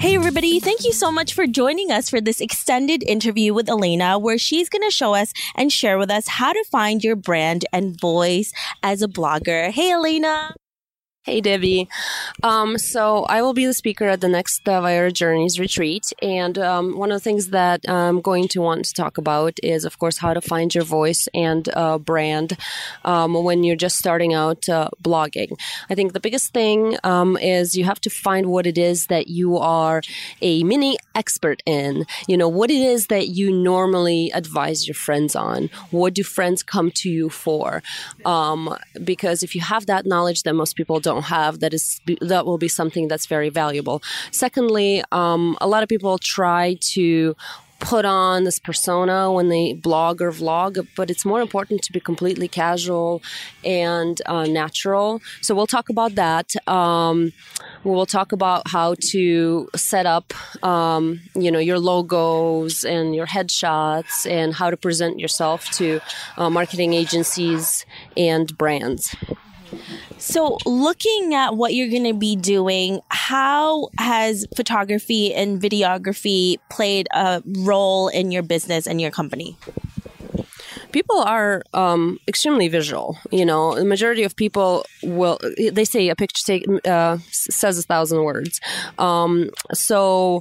Hey, everybody. Thank you so much for joining us for this extended interview with Elena, where she's going to show us and share with us how to find your brand and voice as a blogger. Hey, Elena. Hey, Debbie. Um, so I will be the speaker at the next uh, Journeys retreat. And um, one of the things that I'm going to want to talk about is, of course, how to find your voice and uh, brand um, when you're just starting out uh, blogging. I think the biggest thing um, is you have to find what it is that you are a mini expert in. You know, what it is that you normally advise your friends on. What do friends come to you for? Um, because if you have that knowledge that most people don't, don't have that is that will be something that's very valuable. Secondly, um, a lot of people try to put on this persona when they blog or vlog, but it's more important to be completely casual and uh, natural. So we'll talk about that. Um, we'll talk about how to set up, um, you know, your logos and your headshots and how to present yourself to uh, marketing agencies and brands. So, looking at what you're going to be doing, how has photography and videography played a role in your business and your company? people are um, extremely visual. You know, the majority of people will. They say a picture take, uh, says a thousand words. Um, so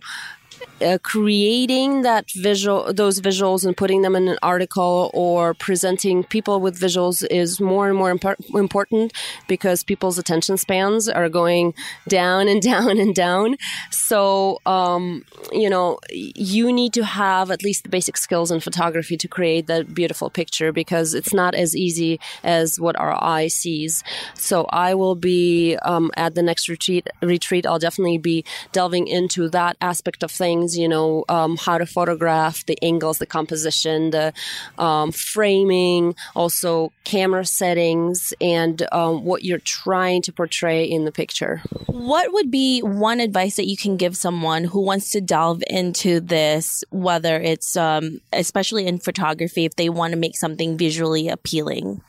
uh, creating that visual those visuals and putting them in an article or presenting people with visuals is more and more impor- important because people's attention spans are going down and down and down. So um, you know you need to have at least the basic skills in photography to create that beautiful picture because it's not as easy as what our eye sees. So i will be um, at the next retreat retreat i'll definitely be delving into that aspect of things things, you know, um, how to photograph, the angles, the composition, the um, framing, also camera settings, and um, what you're trying to portray in the picture. What would be one advice that you can give someone who wants to delve into this, whether it's um, especially in photography, if they want to make something visually appealing?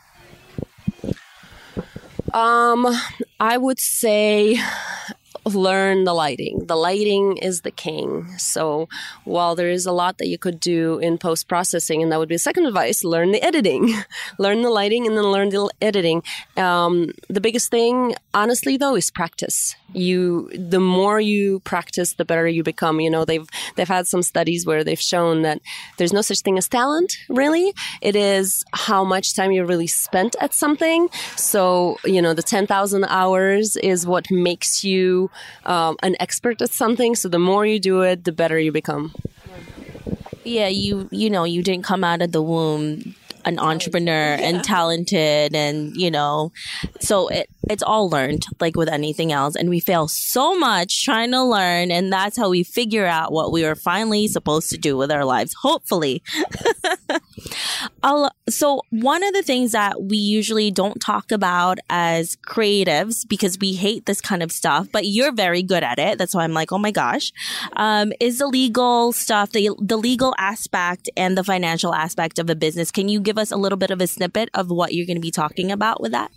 Um, I would say learn the lighting. The lighting is the king. So while there is a lot that you could do in post processing, and that would be second advice, learn the editing, learn the lighting, and then learn the editing. Um, the biggest thing, honestly, though, is practice. You, the more you practice, the better you become. You know, they've they've had some studies where they've shown that there's no such thing as talent. Really, it is how much time you really spent at something. So you know, the ten thousand hours is what makes you um, an expert at something. So the more you do it, the better you become. Yeah, you you know you didn't come out of the womb an entrepreneur yeah. and talented and you know so it it's all learned like with anything else and we fail so much trying to learn and that's how we figure out what we are finally supposed to do with our lives hopefully. So one of the things that we usually don't talk about as creatives because we hate this kind of stuff but you're very good at it that's why i'm like oh my gosh um, is the legal stuff the, the legal aspect and the financial aspect of a business. Can you give us a little bit of a snippet of what you're going to be talking about with that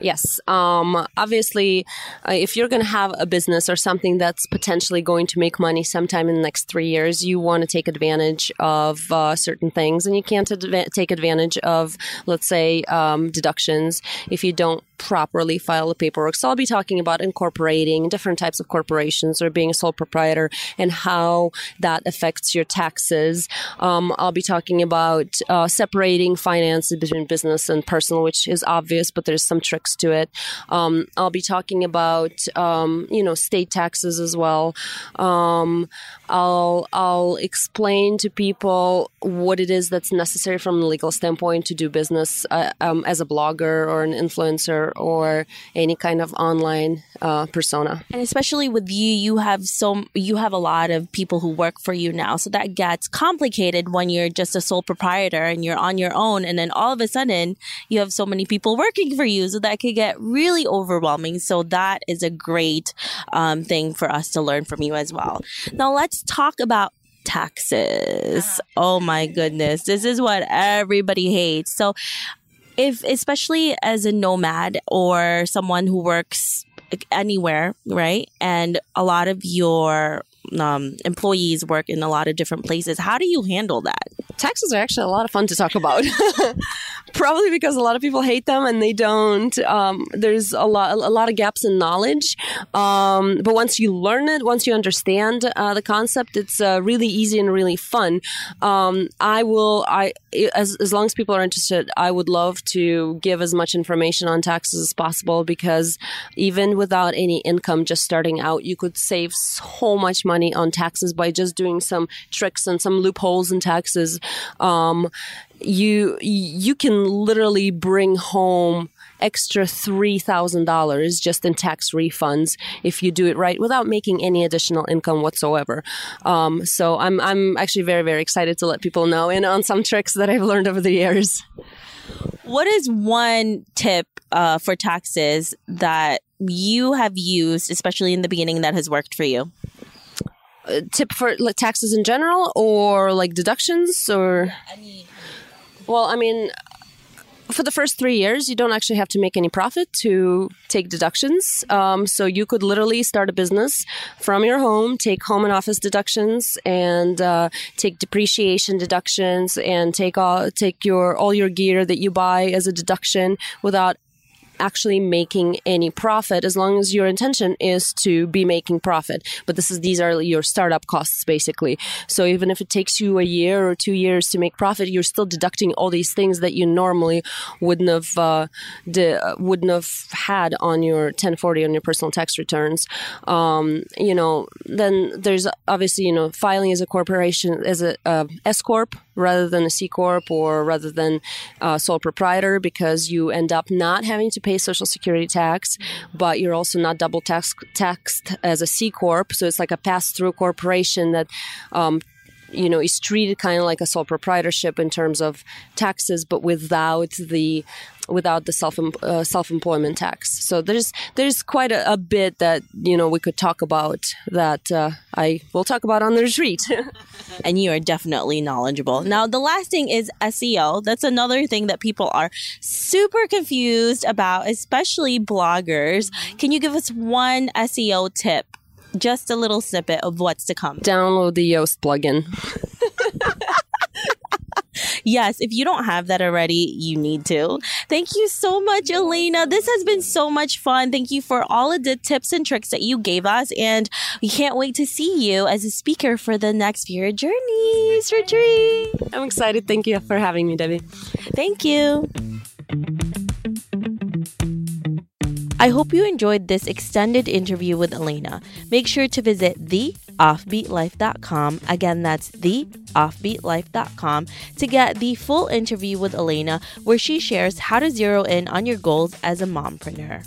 Yes. Um, obviously, uh, if you're going to have a business or something that's potentially going to make money sometime in the next three years, you want to take advantage of uh, certain things, and you can't adva- take advantage of, let's say, um, deductions if you don't properly file the paperwork. So I'll be talking about incorporating different types of corporations or being a sole proprietor and how that affects your taxes. Um, I'll be talking about uh, separating finances between business and personal, which is obvious, but there's some tricks to it. Um, I'll be talking about um, you know state taxes as well. Um, I'll I'll explain to people what it is that's necessary from a legal standpoint to do business uh, um, as a blogger or an influencer or any kind of online uh, persona. And especially with you, you have so you have a lot of people who work for you now, so that gets complicated when you're just a sole proprietor and you're on your own, and then all of a sudden you have so many people working for you, so that could get really overwhelming. So that is a great um, thing for us to learn from you as well. Now let's talk about taxes. Oh my goodness. This is what everybody hates. So if especially as a nomad or someone who works anywhere, right? And a lot of your um, employees work in a lot of different places. How do you handle that? Taxes are actually a lot of fun to talk about. Probably because a lot of people hate them and they don't. Um, there's a lot, a lot of gaps in knowledge. Um, but once you learn it, once you understand uh, the concept, it's uh, really easy and really fun. Um, I will, I as as long as people are interested, I would love to give as much information on taxes as possible because even without any income, just starting out, you could save so much money on taxes by just doing some tricks and some loopholes in taxes. You you can literally bring home extra $3,000 just in tax refunds if you do it right without making any additional income whatsoever. Um, so I'm, I'm actually very, very excited to let people know and on some tricks that I've learned over the years. What is one tip uh, for taxes that you have used, especially in the beginning, that has worked for you? tip for like, taxes in general or like deductions or well i mean for the first three years you don't actually have to make any profit to take deductions. Um, so you could literally start a business from your home take home and office deductions and uh, take depreciation deductions and take all take your all your gear that you buy as a deduction without actually making any profit as long as your intention is to be making profit. But this is these are your startup costs basically. So even if it takes you a year or two years to make profit, you're still deducting all these things that you normally wouldn't have uh, de- wouldn't have had on your 1040 on your personal tax returns. Um, you know, then there's obviously you know filing as a corporation as a uh, S corp rather than a C corp or rather than a sole proprietor because you end up not having to pay social security tax, but you're also not double tax, taxed as a C corp. So it's like a pass through corporation that um, you know is treated kind of like a sole proprietorship in terms of taxes but without the without the self uh, self employment tax. So there's there's quite a, a, bit that you know we could talk about that uh, I will talk about on the retreat. and you are definitely knowledgeable. Now the last thing is SEO. That's another thing that people are super confused about, especially bloggers. Can you give us one SEO tip? Just a little snippet of what's to come. Download the Yoast plugin. yes, if you don't have that already, you need to. Thank you so much, Elena. This has been so much fun. Thank you for all of the tips and tricks that you gave us. And we can't wait to see you as a speaker for the next Spirit Journeys retreat. I'm excited. Thank you for having me, Debbie. Thank you. I hope you enjoyed this extended interview with Elena. Make sure to visit theoffbeatlife.com. Again, that's theoffbeatlife.com to get the full interview with Elena, where she shares how to zero in on your goals as a mompreneur.